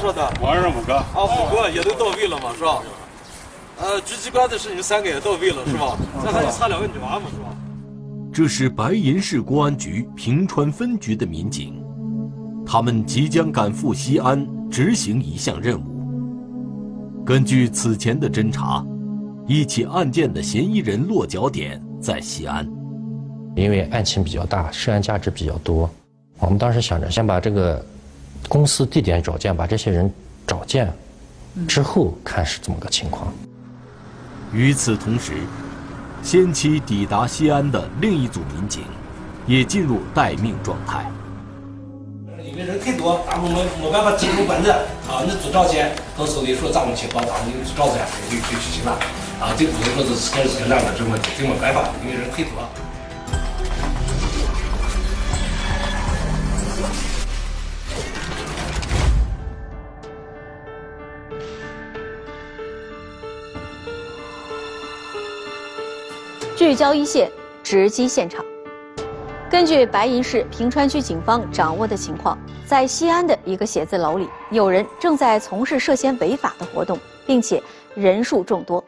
说的。保安说五个。啊，五个也都到位了嘛，是吧？呃，局机关的事你们三个也到位了是吧？这还就差两个女娃嘛，是吧？这是白银市公安局平川分局的民警，他们即将赶赴西安执行一项任务。根据此前的侦查，一起案件的嫌疑人落脚点在西安。因为案情比较大，涉案价值比较多，我们当时想着先把这个公司地点找见，把这些人找见，之后看是怎么个情况。与此同时。先期抵达西安的另一组民警，也进入待命状态。因为人太多，咱们没没办法集中管制啊。你组长先到手里说咱们情况，咱们就照着就就就行了。啊，这不能说是开始跟两个这么这么办法，因为人太多。聚焦一线，直击现场。根据白银市平川区警方掌握的情况，在西安的一个写字楼里，有人正在从事涉嫌违法的活动，并且人数众多。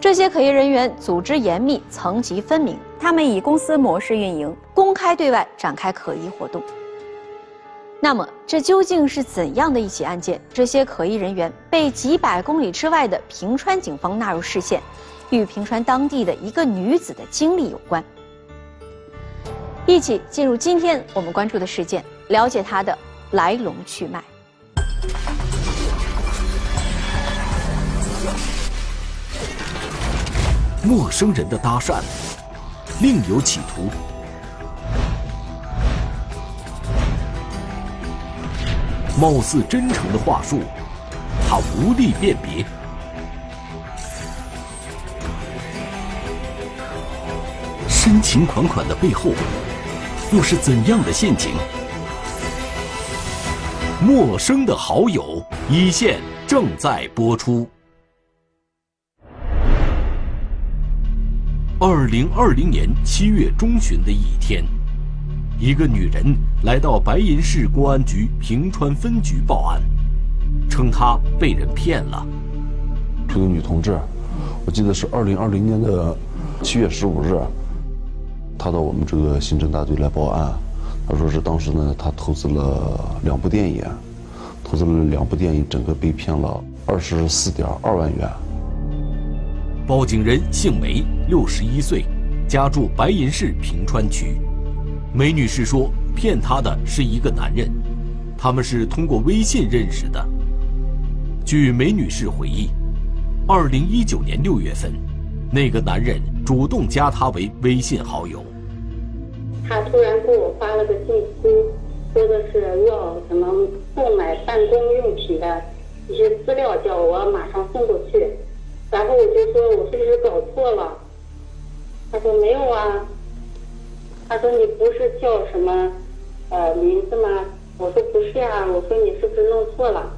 这些可疑人员组织严密，层级分明，他们以公司模式运营，公开对外展开可疑活动。那么，这究竟是怎样的一起案件？这些可疑人员被几百公里之外的平川警方纳入视线。与平川当地的一个女子的经历有关，一起进入今天我们关注的事件，了解她的来龙去脉。陌生人的搭讪，另有企图，貌似真诚的话术，他无力辨别。深情款款的背后，又是怎样的陷阱？陌生的好友一线正在播出。二零二零年七月中旬的一天，一个女人来到白银市公安局平川分局报案，称她被人骗了。这个女同志，我记得是二零二零年的七月十五日。他到我们这个刑侦大队来报案，他说是当时呢，他投资了两部电影，投资了两部电影，整个被骗了二十四点二万元。报警人姓梅，六十一岁，家住白银市平川区。梅女士说，骗她的是一个男人，他们是通过微信认识的。据梅女士回忆，二零一九年六月份。那个男人主动加她为微信好友。他突然给我发了个信息，说的是要什么购买办公用品的一些资料，叫我马上送过去。然后我就说，我是不是搞错了？他说没有啊。他说你不是叫什么呃名字吗？我说不是啊。我说你是不是弄错了？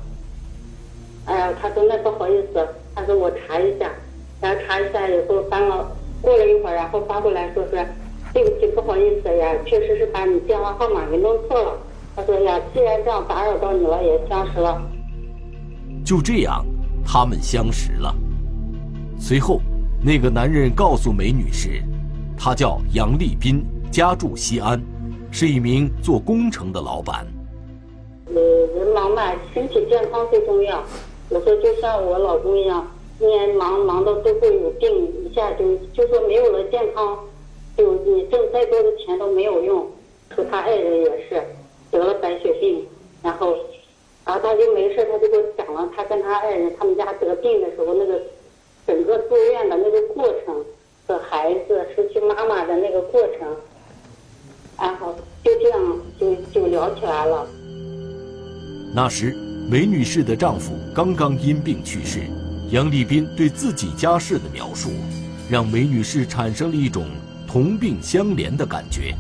哎呀，他说那不好意思，他说我查一下。然后查一下以后翻了，过了一会儿，然后发过来说是，对不起，不好意思呀，确实是把你电话号码给弄错了。他说呀，既然这样打扰到你了，也相识了。就这样，他们相识了。随后，那个男人告诉梅女士，他叫杨立斌，家住西安，是一名做工程的老板。呃，人忙嘛，身体健康最重要。我说就像我老公一样。今年忙忙到最后有病，一下就就说没有了健康，就你挣再多的钱都没有用。说他爱人也是得了白血病，然后，然后他就没事，他就给我讲了他跟他爱人他们家得病的时候那个整个住院的那个过程和孩子失去妈妈的那个过程，然后就这样就就聊起来了。那时，梅女士的丈夫刚刚因病去世。杨立斌对自己家事的描述，让梅女士产生了一种同病相怜的感觉。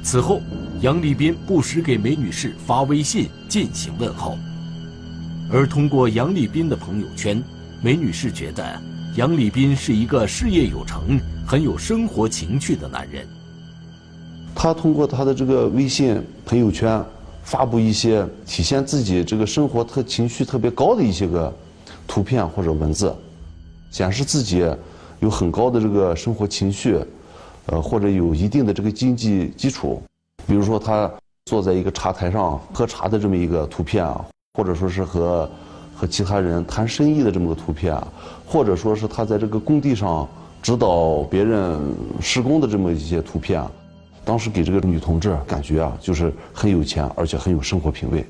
此后，杨立斌不时给梅女士发微信进行问候。而通过杨立斌的朋友圈，梅女士觉得杨立斌是一个事业有成、很有生活情趣的男人。他通过他的这个微信朋友圈发布一些体现自己这个生活特情绪特别高的一些个图片或者文字，显示自己有很高的这个生活情绪，呃，或者有一定的这个经济基础。比如说他坐在一个茶台上喝茶的这么一个图片啊，或者说是和和其他人谈生意的这么个图片啊，或者说是他在这个工地上指导别人施工的这么一些图片啊。当时给这个女同志感觉啊，就是很有钱，而且很有生活品味。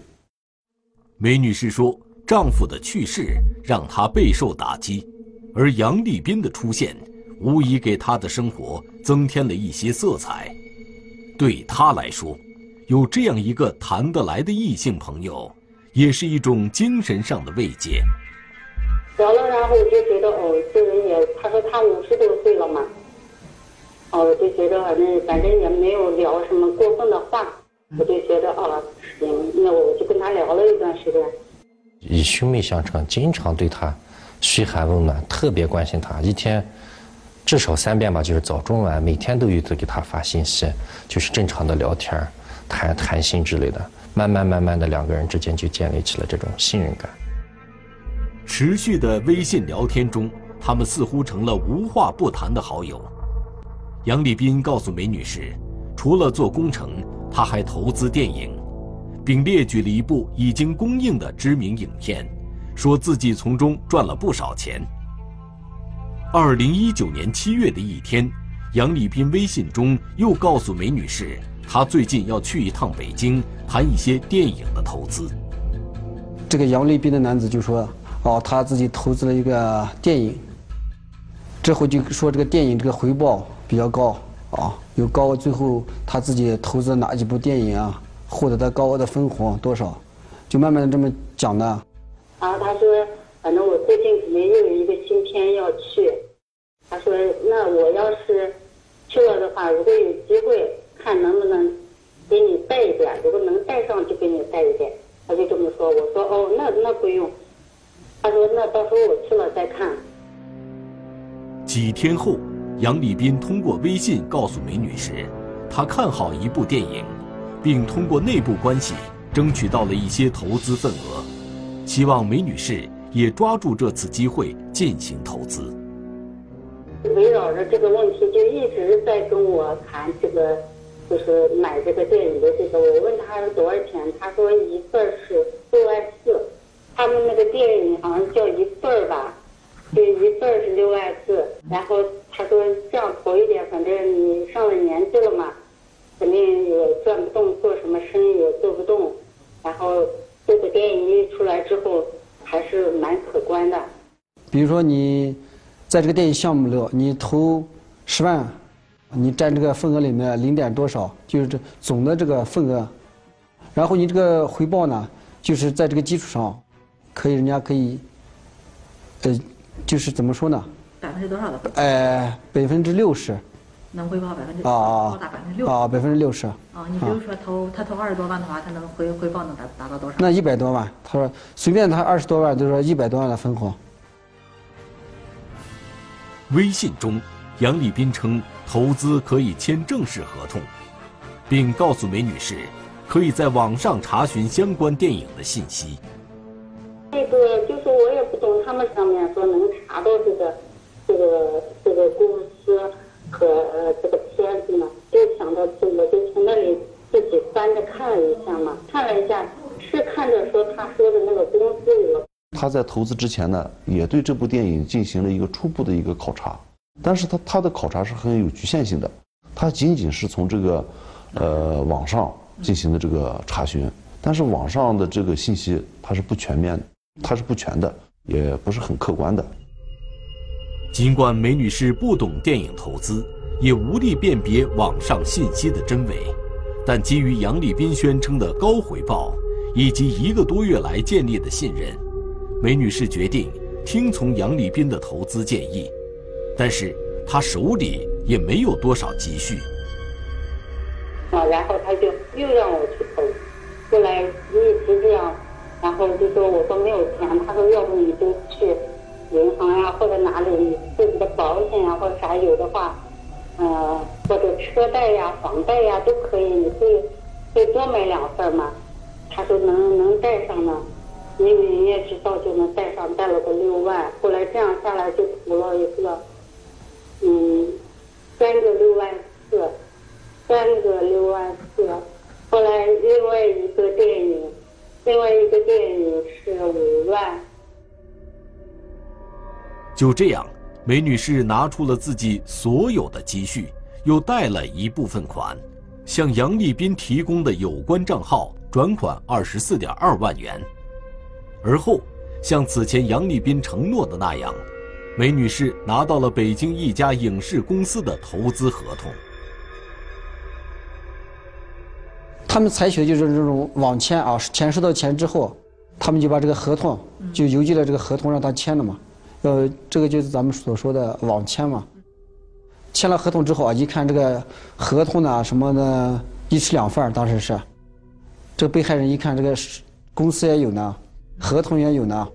梅女士说，丈夫的去世让她备受打击，而杨丽斌的出现，无疑给她的生活增添了一些色彩。对她来说，有这样一个谈得来的异性朋友，也是一种精神上的慰藉。聊了，然后我就觉得，哦，这人也，他说他五十多岁了嘛。哦，我就觉得反正反正也没有聊什么过分的话，我就觉得哦行，那我就跟他聊了一段时间。以兄妹相称，经常对他嘘寒问暖，特别关心他，一天至少三遍吧，就是早中晚，每天都有在给他发信息，就是正常的聊天谈谈心之类的。慢慢慢慢的，两个人之间就建立起了这种信任感。持续的微信聊天中，他们似乎成了无话不谈的好友。杨立斌告诉梅女士，除了做工程，他还投资电影，并列举了一部已经公映的知名影片，说自己从中赚了不少钱。二零一九年七月的一天，杨丽斌微信中又告诉梅女士，他最近要去一趟北京，谈一些电影的投资。这个杨丽斌的男子就说：“哦，他自己投资了一个电影，之后就说这个电影这个回报。”比较高啊，有高，最后他自己投资哪几部电影啊，获得的高额的分红多少，就慢慢的这么讲的。然后他说，反正我最近肯定又有一个新片要去，他说那我要是去了的话，如果有机会，看能不能给你带一点，如果能带上就给你带一点。他就这么说，我说哦，那那不用。他说那到时候我去了再看。几天后。杨立斌通过微信告诉梅女士，他看好一部电影，并通过内部关系争取到了一些投资份额，希望梅女士也抓住这次机会进行投资。围绕着这个问题，就一直在跟我谈这个，就是买这个电影的这个。我问他是多少钱，他说一份是六万四，他们那个电影好像叫一份吧。就一份是六万四，然后他说这样投一点，反正你上了年纪了嘛，肯定也转不动，做什么生意也做不动。然后这个电影一出来之后，还是蛮可观的。比如说你在这个电影项目里，你投十万，你占这个份额里面零点多少，就是这总的这个份额。然后你这个回报呢，就是在这个基础上，可以人家可以，呃。就是怎么说呢？百分之多少的？呃，百分之六十。能回报百分之高达百分之六。啊，百分之六十。啊，你比如说投他投二十多万的话，他能回回报能达达到多少？那一百多万，他说随便他二十多万，就说一百多万的分红。微信中，杨丽斌称投资可以签正式合同，并告诉梅女士，可以在网上查询相关电影的信息。那个就是我也不懂，他们上面说能查到这个，这个这个公司和这个片子呢，就想到就我，就从那里自己翻着看了一下嘛，看了一下，是看着说他说的那个公司有。他在投资之前呢，也对这部电影进行了一个初步的一个考察，但是他他的考察是很有局限性的，他仅仅是从这个，呃网上进行的这个查询，但是网上的这个信息它是不全面的。它是不全的，也不是很客观的。尽管梅女士不懂电影投资，也无力辨别网上信息的真伪，但基于杨立斌宣称的高回报，以及一个多月来建立的信任，梅女士决定听从杨立斌的投资建议。但是她手里也没有多少积蓄。啊，然后他就又让我去投，后来一直这样。然后就说我说没有钱，他说要不你就去银行呀，或者哪里自己的保险呀，或者啥有的话，呃，或者车贷呀、房贷呀都可以，你可以可以多买两份嘛。他说能能贷上呢，没有营业执照就能贷上，贷了个六万。后来这样下来就图了一个，嗯，三个六万四，三个六万四。后来另外一个电影，另外一个电影是五万。就这样，梅女士拿出了自己所有的积蓄，又贷了一部分款，向杨立斌提供的有关账号转款二十四点二万元。而后，像此前杨立斌承诺的那样，梅女士拿到了北京一家影视公司的投资合同。他们采取的就是这种网签啊，钱收到钱之后，他们就把这个合同就邮寄了这个合同让他签了嘛，呃，这个就是咱们所说的网签嘛。签了合同之后啊，一看这个合同呢什么的，一式两份当时是，这被害人一看这个公司也有呢，合同也有呢。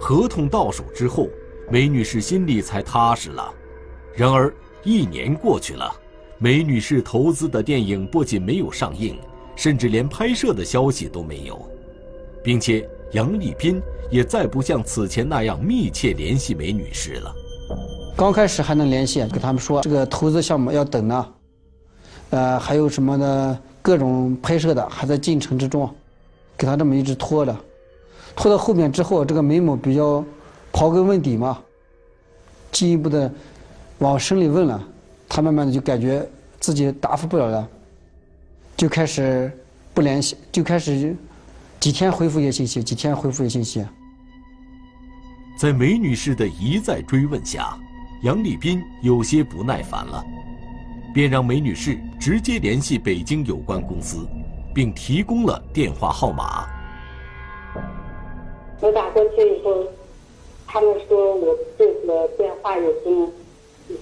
合同到手之后，梅女士心里才踏实了。然而一年过去了。梅女士投资的电影不仅没有上映，甚至连拍摄的消息都没有，并且杨丽斌也再不像此前那样密切联系梅女士了。刚开始还能联系，跟他们说这个投资项目要等呢，呃，还有什么的各种拍摄的还在进程之中，给他这么一直拖着，拖到后面之后，这个梅某比较刨根问底嘛，进一步的往深里问了。他慢慢的就感觉自己答复不了了，就开始不联系，就开始几天回复一个信息，几天回复一个信息。在梅女士的一再追问下，杨立斌有些不耐烦了，便让梅女士直接联系北京有关公司，并提供了电话号码。我打过去以后，他们说我这个电话已经。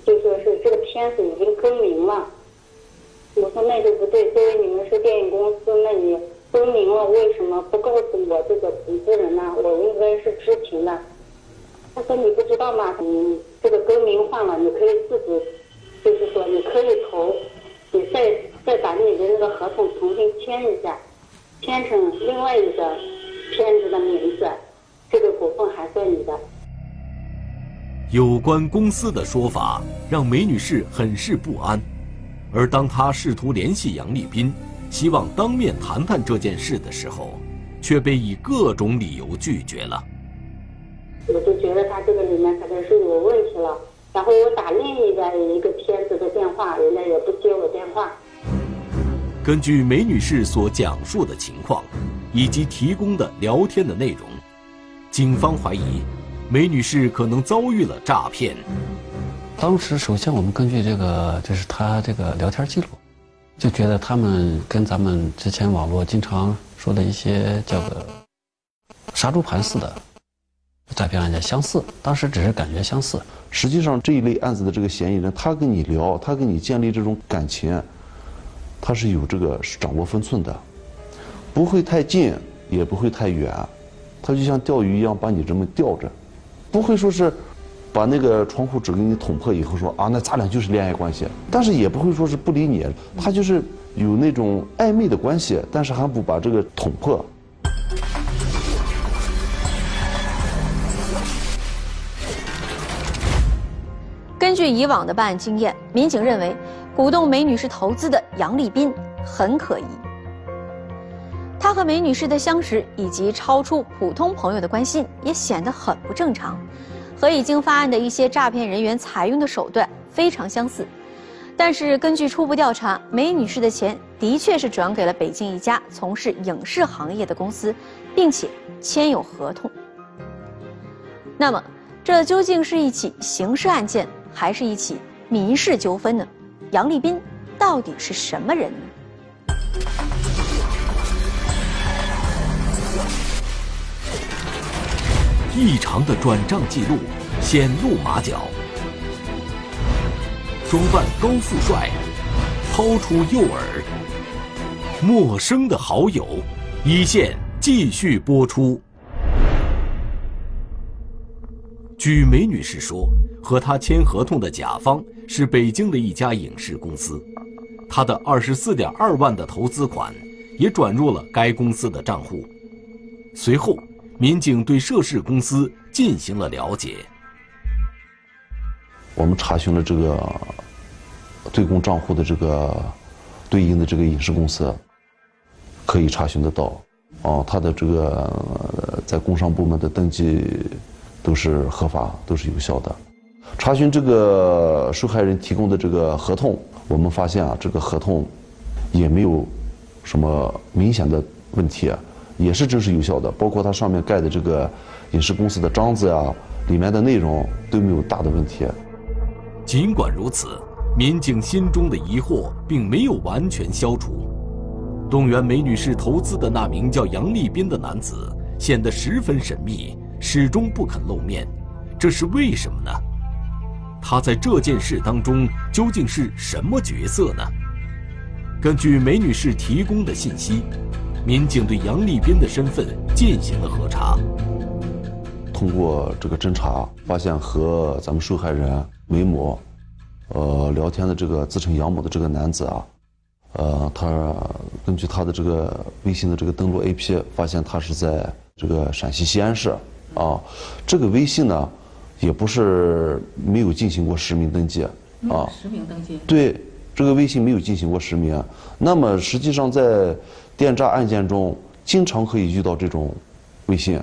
就说是这个片子已经更名了，我说那就不对，作为你们是电影公司，那你更名了，为什么不告诉我这个投资人呢？我应该是知情的。他说你不知道吗？你，这个更名换了，你可以自己，就是说你可以投，你再再把你的那个合同重新签一下，签成另外一个片子的名字，这个股份还算你的。有关公司的说法让梅女士很是不安，而当她试图联系杨立斌，希望当面谈谈这件事的时候，却被以各种理由拒绝了。我就觉得他这个里面可能是有问题了，然后我打另一个一个片子的电话，人家也不接我电话。根据梅女士所讲述的情况，以及提供的聊天的内容，警方怀疑。梅女士可能遭遇了诈骗。当时，首先我们根据这个，就是她这个聊天记录，就觉得他们跟咱们之前网络经常说的一些叫个“杀猪盘”似的诈骗案件相似。当时只是感觉相似，实际上这一类案子的这个嫌疑人，他跟你聊，他跟你建立这种感情，他是有这个掌握分寸的，不会太近，也不会太远，他就像钓鱼一样，把你这么钓着。不会说是把那个窗户纸给你捅破以后说啊，那咱俩就是恋爱关系，但是也不会说是不理你，他就是有那种暧昧的关系，但是还不把这个捅破。据以往的办案经验，民警认为鼓动梅女士投资的杨立斌很可疑。他和梅女士的相识以及超出普通朋友的关系也显得很不正常，和已经发案的一些诈骗人员采用的手段非常相似。但是根据初步调查，梅女士的钱的确是转给了北京一家从事影视行业的公司，并且签有合同。那么，这究竟是一起刑事案件，还是一起民事纠纷呢？杨立斌到底是什么人？异常的转账记录显露马脚，装扮高富帅，抛出诱饵，陌生的好友，一线继续播出。据梅女士说，和她签合同的甲方是北京的一家影视公司，她的二十四点二万的投资款，也转入了该公司的账户。随后，民警对涉事公司进行了了解。我们查询了这个对公账户的这个对应的这个影视公司，可以查询得到。哦，他的这个在工商部门的登记都是合法，都是有效的。查询这个受害人提供的这个合同，我们发现啊，这个合同也没有什么明显的问题，也是真实有效的。包括它上面盖的这个影视公司的章子呀，里面的内容都没有大的问题。尽管如此，民警心中的疑惑并没有完全消除。动员梅女士投资的那名叫杨立斌的男子显得十分神秘，始终不肯露面，这是为什么呢？他在这件事当中究竟是什么角色呢？根据梅女士提供的信息，民警对杨立斌的身份进行了核查。通过这个侦查，发现和咱们受害人梅某，呃，聊天的这个自称杨某的这个男子啊。呃，他根据他的这个微信的这个登录 AP，发现他是在这个陕西西安市啊。这个微信呢，也不是没有进行过实名登记啊。实名登记。对，这个微信没有进行过实名。那么实际上在电诈案件中，经常可以遇到这种微信。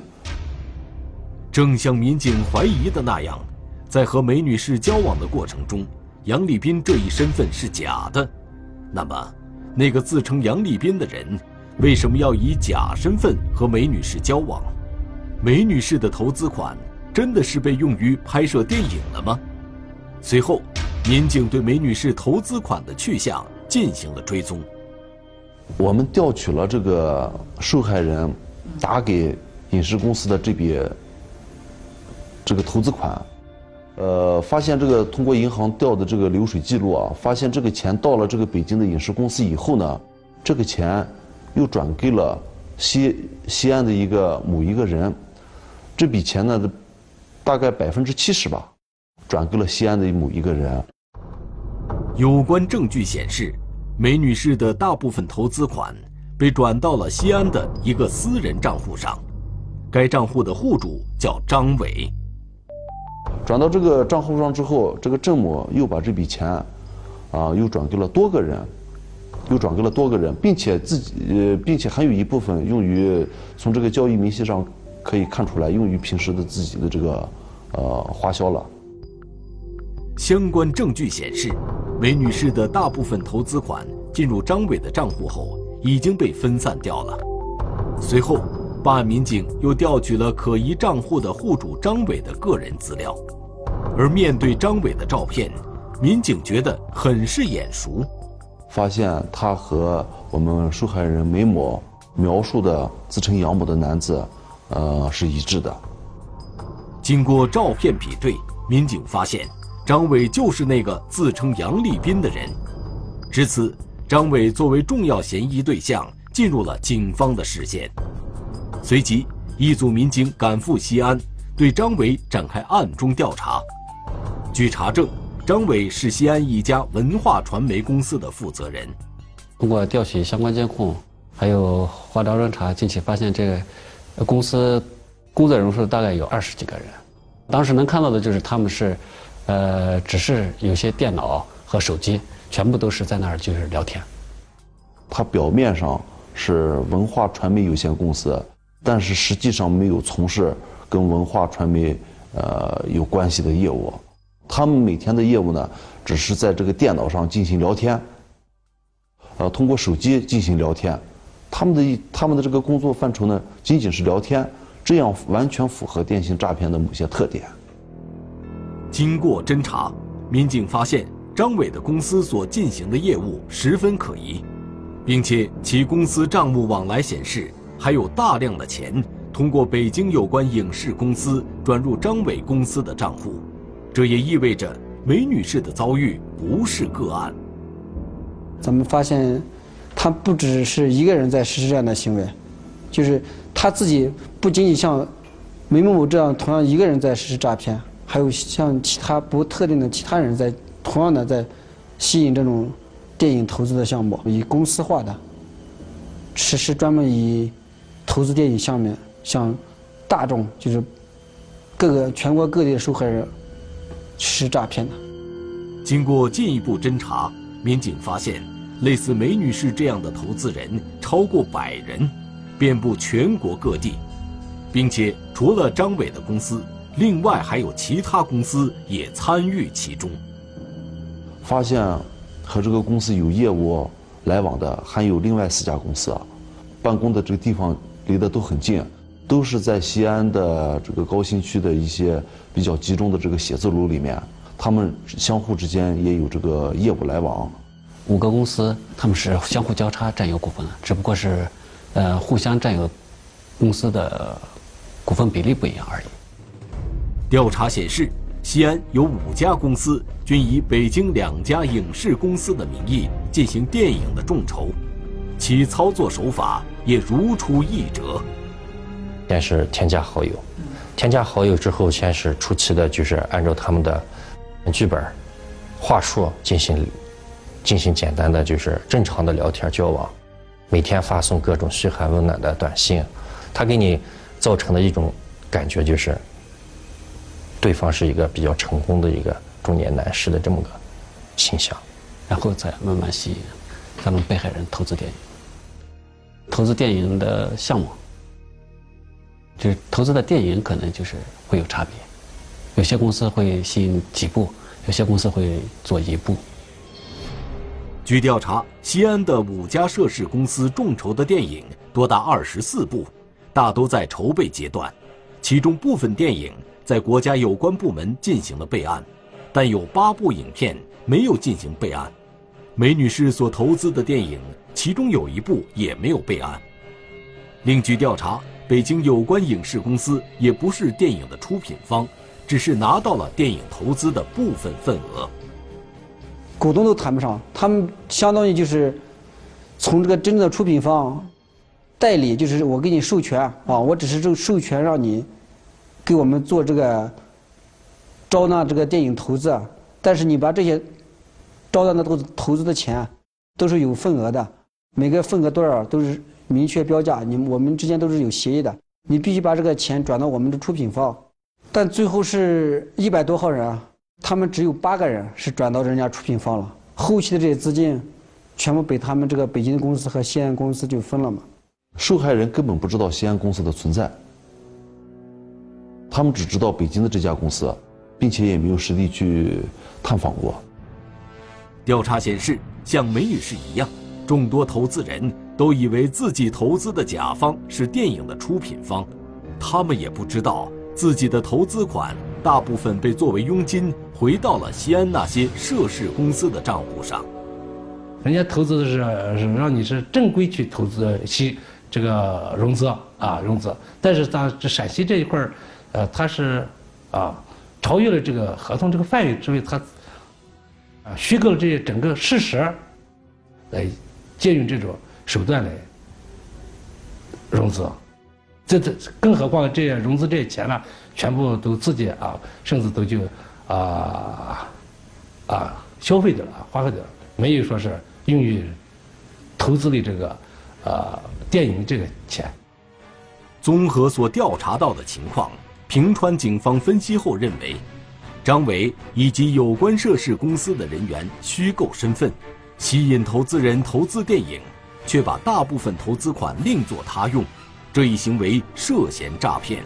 正像民警怀疑的那样，在和梅女士交往的过程中，杨立斌这一身份是假的。那么，那个自称杨立斌的人，为什么要以假身份和梅女士交往？梅女士的投资款真的是被用于拍摄电影了吗？随后，民警对梅女士投资款的去向进行了追踪。我们调取了这个受害人打给影视公司的这笔这个投资款。呃，发现这个通过银行调的这个流水记录啊，发现这个钱到了这个北京的影视公司以后呢，这个钱又转给了西西安的一个某一个人，这笔钱呢，大概百分之七十吧，转给了西安的某一个人。有关证据显示，梅女士的大部分投资款被转到了西安的一个私人账户上，该账户的户主叫张伟。转到这个账户上之后，这个郑某又把这笔钱，啊，又转给了多个人，又转给了多个人，并且自己，呃，并且还有一部分用于从这个交易明细上可以看出来，用于平时的自己的这个，呃，花销了。相关证据显示，梅女士的大部分投资款进入张伟的账户后，已经被分散掉了。随后，办案民警又调取了可疑账户的户主张伟的个人资料。而面对张伟的照片，民警觉得很是眼熟，发现他和我们受害人梅某描述的自称杨某的男子，呃，是一致的。经过照片比对，民警发现张伟就是那个自称杨立斌的人。至此，张伟作为重要嫌疑对象进入了警方的视线。随即，一组民警赶赴西安，对张伟展开暗中调查。据查证，张伟是西安一家文化传媒公司的负责人。通过调取相关监控，还有花招人查，近期发现这个公司工作人数大概有二十几个人。当时能看到的就是他们是，呃，只是有些电脑和手机，全部都是在那儿就是聊天。他表面上是文化传媒有限公司，但是实际上没有从事跟文化传媒呃有关系的业务。他们每天的业务呢，只是在这个电脑上进行聊天，呃，通过手机进行聊天。他们的他们的这个工作范畴呢，仅仅是聊天，这样完全符合电信诈骗的某些特点。经过侦查，民警发现张伟的公司所进行的业务十分可疑，并且其公司账目往来显示，还有大量的钱通过北京有关影视公司转入张伟公司的账户。这也意味着梅女士的遭遇不是个案。咱们发现，他不只是一个人在实施这样的行为，就是他自己不仅仅像梅某某这样同样一个人在实施诈骗，还有像其他不特定的其他人在同样的在吸引这种电影投资的项目，以公司化的实施专门以投资电影项目向大众，就是各个全国各地的受害人实施诈骗的。经过进一步侦查，民警发现，类似梅女士这样的投资人超过百人，遍布全国各地，并且除了张伟的公司，另外还有其他公司也参与其中。发现和这个公司有业务来往的还有另外四家公司，办公的这个地方离得都很近，都是在西安的这个高新区的一些比较集中的这个写字楼里面。他们相互之间也有这个业务来往，五个公司他们是相互交叉占有股份，只不过是，呃，互相占有公司的股份比例不一样而已。调查显示，西安有五家公司均以北京两家影视公司的名义进行电影的众筹，其操作手法也如出一辙。先是添加好友，添加好友之后，先是初期的就是按照他们的。剧本、话术进行进行简单的就是正常的聊天交往，每天发送各种嘘寒问暖的短信，他给你造成的一种感觉就是，对方是一个比较成功的一个中年男士的这么个形象，然后再慢慢吸引咱们被害人投资电影，投资电影的项目，就是投资的电影可能就是会有差别。有些公司会吸引几部，有些公司会做一部。据调查，西安的五家涉事公司众筹的电影多达二十四部，大都在筹备阶段，其中部分电影在国家有关部门进行了备案，但有八部影片没有进行备案。梅女士所投资的电影，其中有一部也没有备案。另据调查，北京有关影视公司也不是电影的出品方。只是拿到了电影投资的部分份额，股东都谈不上，他们相当于就是从这个真正的出品方代理，就是我给你授权啊，我只是这授权让你给我们做这个招纳这个电影投资，但是你把这些招纳的投投资的钱都是有份额的，每个份额多少都是明确标价，你我们之间都是有协议的，你必须把这个钱转到我们的出品方。但最后是一百多号人啊，他们只有八个人是转到人家出品方了，后期的这些资金，全部被他们这个北京的公司和西安公司就分了嘛。受害人根本不知道西安公司的存在，他们只知道北京的这家公司，并且也没有实地去探访过。调查显示，像梅女士一样，众多投资人都以为自己投资的甲方是电影的出品方，他们也不知道。自己的投资款大部分被作为佣金回到了西安那些涉事公司的账户上。人家投资的是是让你是正规去投资西这个融资啊融资，但是咱这陕西这一块儿，呃，他是啊超越了这个合同这个范围之内，他啊虚构了这些整个事实，来借用这种手段来融资。这这，更何况这些融资这些钱呢，全部都自己啊，甚至都就啊啊消费掉了，花费掉了，没有说是用于投资的这个呃电影这个钱。综合所调查到的情况，平川警方分析后认为，张伟以及有关涉事公司的人员虚构身份，吸引投资人投资电影，却把大部分投资款另作他用。这一行为涉嫌诈骗。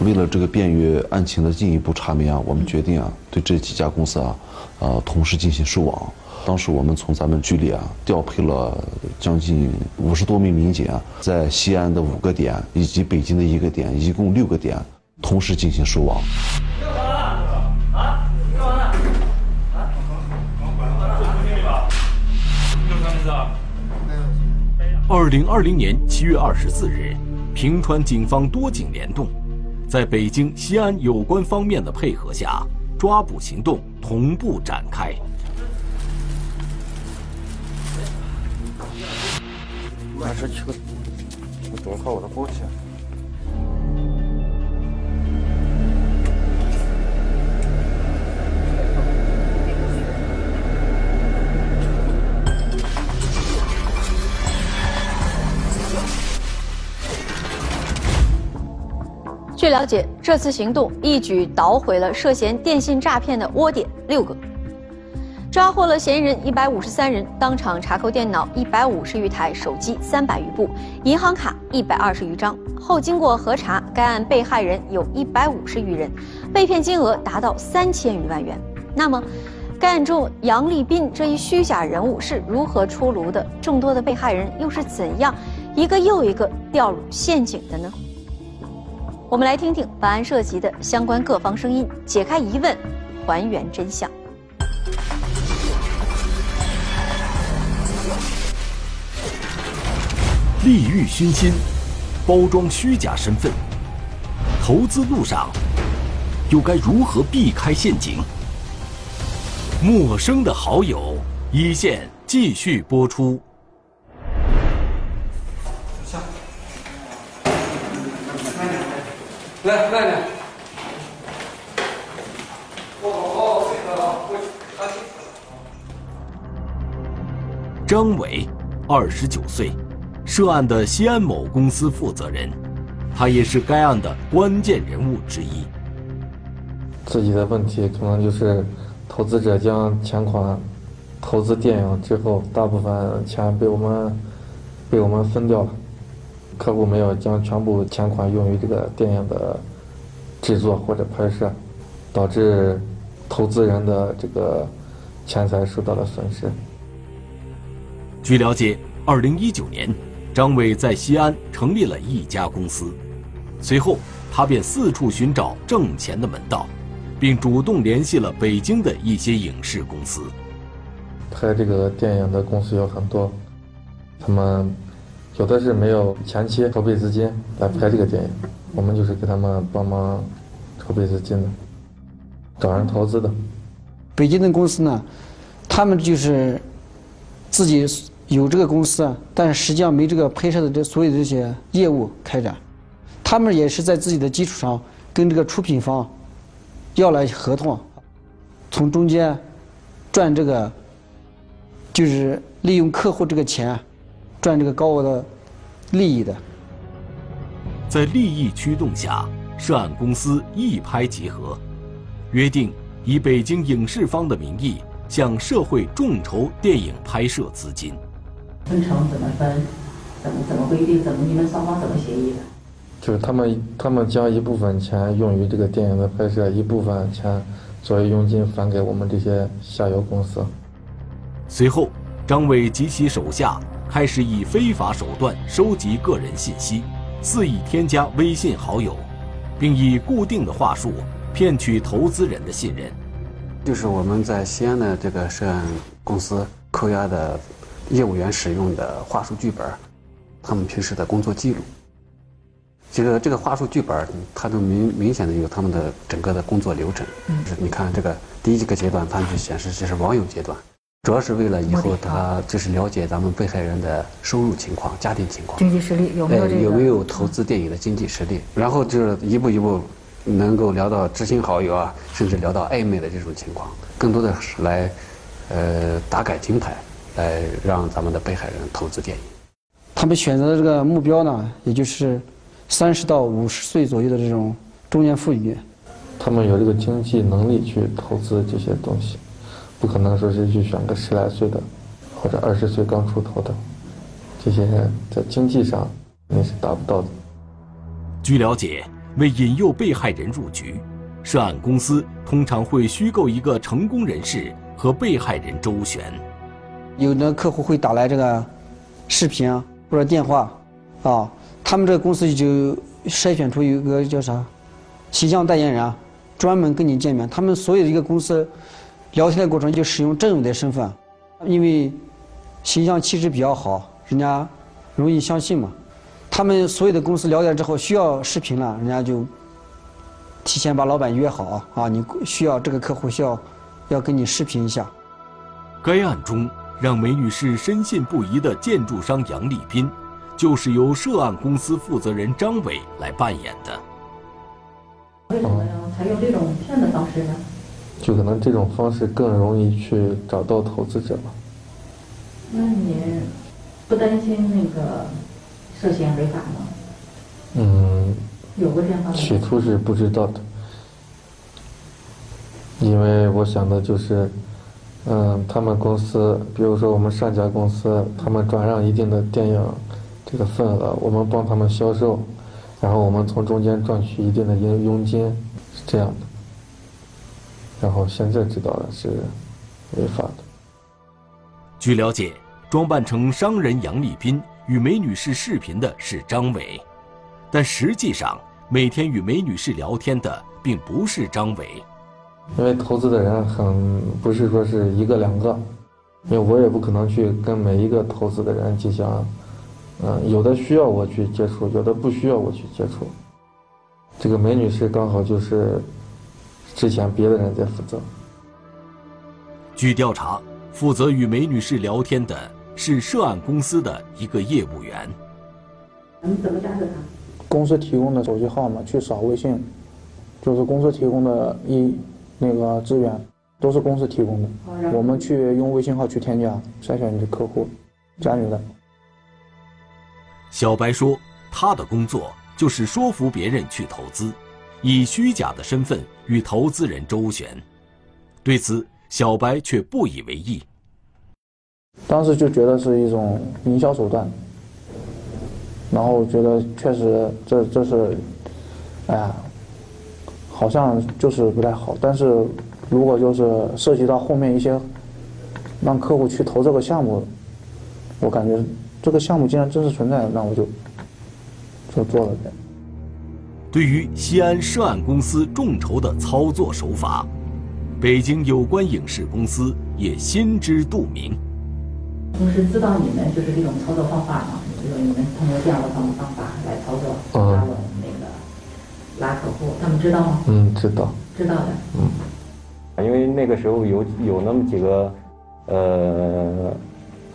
为了这个便于案情的进一步查明啊，我们决定啊，对这几家公司啊，呃，同时进行收网。当时我们从咱们局里啊，调配了将近五十多名民警啊，在西安的五个点以及北京的一个点，一共六个点，同时进行收网。二零二零年七月二十四日，平川警方多警联动，在北京、西安有关方面的配合下，抓捕行动同步展开。马上去，我准好我的包去。据了解，这次行动一举捣毁了涉嫌电信诈骗的窝点六个，抓获了嫌疑人一百五十三人，当场查扣电脑一百五十余台、手机三百余部、银行卡一百二十余张。后经过核查，该案被害人有一百五十余人，被骗金额达到三千余万元。那么，该案中杨立斌这一虚假人物是如何出炉的？众多的被害人又是怎样一个又一个掉入陷阱的呢？我们来听听本案涉及的相关各方声音，解开疑问，还原真相。利欲熏心，包装虚假身份，投资路上又该如何避开陷阱？陌生的好友，一线继续播出。来来来，张伟，二十九岁，涉案的西安某公司负责人，他也是该案的关键人物之一。自己的问题可能就是，投资者将钱款投资电影之后，大部分钱被我们被我们分掉了，客户没有将全部钱款用于这个电影的制作或者拍摄，导致投资人的这个钱财受到了损失。据了解，二零一九年，张伟在西安成立了一家公司，随后他便四处寻找挣钱的门道，并主动联系了北京的一些影视公司。拍这个电影的公司有很多，他们有的是没有前期筹备资金来拍这个电影，我们就是给他们帮忙筹备资金的，找人投资的。北京的公司呢，他们就是自己有这个公司，但实际上没这个拍摄的这所有的这些业务开展，他们也是在自己的基础上跟这个出品方要来合同，从中间赚这个，就是利用客户这个钱赚这个高额的利益的。在利益驱动下，涉案公司一拍即合，约定以北京影视方的名义向社会众筹电影拍摄资金。分成怎么分？怎么怎么规定？怎么你们双方怎么协议的？就是他们他们将一部分钱用于这个电影的拍摄，一部分钱作为佣金返给我们这些下游公司。随后，张伟及其手下开始以非法手段收集个人信息，肆意添加微信好友，并以固定的话术骗取投资人的信任。就是我们在西安的这个涉案公司扣押的业务员使用的话术剧本，他们平时的工作记录。这个这个话术剧本，它都明明显的有他们的整个的工作流程。嗯就是你看这个第一个阶段，它就显示这是网友阶段，主要是为了以后他就是了解咱们被害人的收入情况、家庭情况、经济实力有没有这个？呃有没有投资电影的经济实力，然后就是一步一步能够聊到知心好友啊，甚至聊到暧昧的这种情况，更多的是来呃打感情牌，来让咱们的被害人投资电影。他们选择的这个目标呢，也就是三十到五十岁左右的这种中年妇女。他们有这个经济能力去投资这些东西，不可能说是去选个十来岁的，或者二十岁刚出头的，这些在经济上你是达不到的。据了解，为引诱被害人入局，涉案公司通常会虚构一个成功人士和被害人周旋。有的客户会打来这个视频啊或者电话，啊，他们这个公司就筛选出一个叫啥形象代言人啊，专门跟你见面。他们所有的一个公司聊天的过程就使用郑伟的身份，因为形象气质比较好，人家容易相信嘛。他们所有的公司聊天之后需要视频了，人家就提前把老板约好啊，你需要这个客户需要要跟你视频一下。该案中让梅女士深信不疑的建筑商杨立斌，就是由涉案公司负责人张伟来扮演的。为什么要采用这种骗的方式呢？就可能这种方式更容易去找到投资者吧。那你不担心那个涉嫌违法吗？嗯，有过这样方面？起初是不知道的，因为我想的就是，嗯，他们公司，比如说我们上家公司，他们转让一定的电影这个份额，我们帮他们销售，然后我们从中间赚取一定的佣佣金，是这样的。然后现在知道了是违法的。据了解，装扮成商人杨丽斌与梅女士视频的是张伟，但实际上每天与梅女士聊天的并不是张伟。因为投资的人很不是说是一个两个，因为我也不可能去跟每一个投资的人进行，嗯，有的需要我去接触，有的不需要我去接触。这个梅女士刚好就是之前别的人在负责。据调查，负责与梅女士聊天的是涉案公司的一个业务员。你怎么加的他？公司提供的手机号码去扫微信，就是公司提供的一那个资源，都是公司提供的。我们去用微信号去添加，筛选你的客户，加你的。小白说，他的工作就是说服别人去投资，以虚假的身份与投资人周旋。对此，小白却不以为意。当时就觉得是一种营销手段，然后觉得确实这这是，哎呀，好像就是不太好。但是如果就是涉及到后面一些让客户去投这个项目，我感觉这个项目既然真实存在，那我就就做了呗。对于西安涉案公司众筹的操作手法，北京有关影视公司也心知肚明。公司知道你们就是这种操作方法吗？就是你们通过这样的方方法来操作嗯拉拢那个拉客户，他们知道吗？嗯，知道。知道的。嗯。因为那个时候有有那么几个，呃，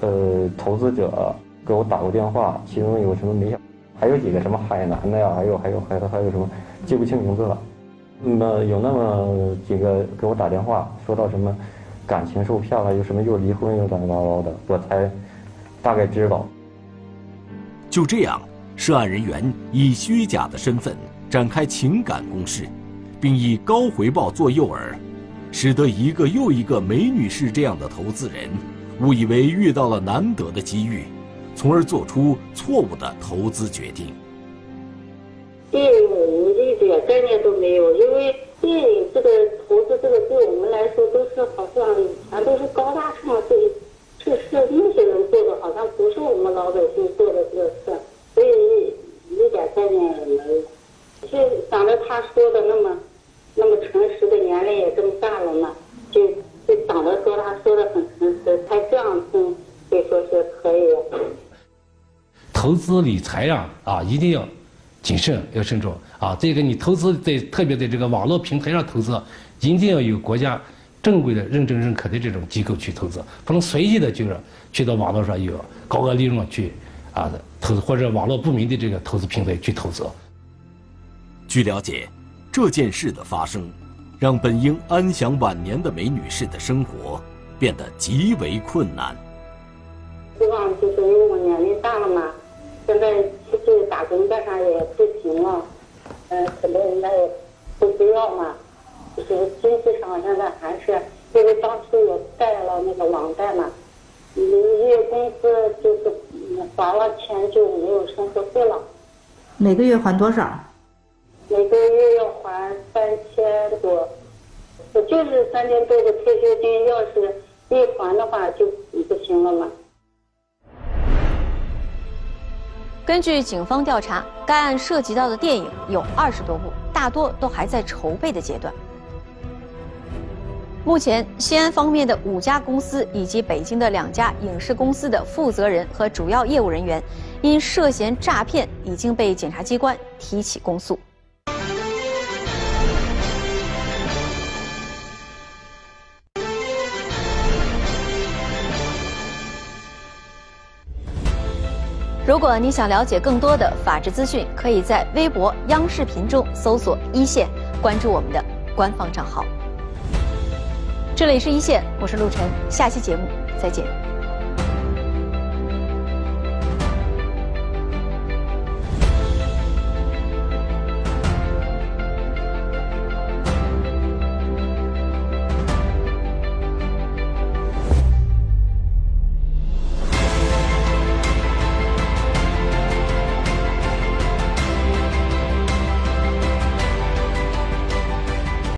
呃，投资者给我打过电话，其中有什么没想，还有几个什么海南的呀，还有还有还有还有什么记不清名字了，那有那么几个给我打电话，说到什么感情受骗了，又什么又离婚又乱七八糟的，我才大概知道。就这样，涉案人员以虚假的身份展开情感攻势，并以高回报做诱饵，使得一个又一个梅女士这样的投资人误以为遇到了难得的机遇，从而做出错误的投资决定。电影我们一点概念都没有，因为电影这个投资这个对我们来说都是好像全都是高大上，是是是那些人做的，好像不是我们老百姓做的这个事，所以一一点概念也没有。就想着他说的那么那么诚实的年龄也这么大了嘛，资理财呀，啊，一定要谨慎，要慎重啊。这个你投资在特别在这个网络平台上投资，一定要有国家正规的、认证认可的这种机构去投资，不能随意的就是去到网络上有高额利润去啊投资，或者网络不明的这个投资平台去投资。据了解，这件事的发生，让本应安享晚年的梅女士的生活变得极为困难。希望就是因为我年龄大了嘛，现在出去打工干啥也不行了，嗯、很多人家也不需要嘛，就是经济上现在还是因为当初我贷了那个网贷嘛，一月工资就是嗯还了钱就没有生活费了，每个月还多少？每个月要还三千多，我就是三千多的退休金，要是一还的话就不行了嘛。根据警方调查，该案涉及到的电影有二十多部，大多都还在筹备的阶段。目前，西安方面的五家公司以及北京的两家影视公司的负责人和主要业务人员，因涉嫌诈骗已经被检察机关提起公诉。如果你想了解更多的法治资讯，可以在微博、央视频中搜索“一线”，关注我们的官方账号。这里是一线，我是陆晨，下期节目再见。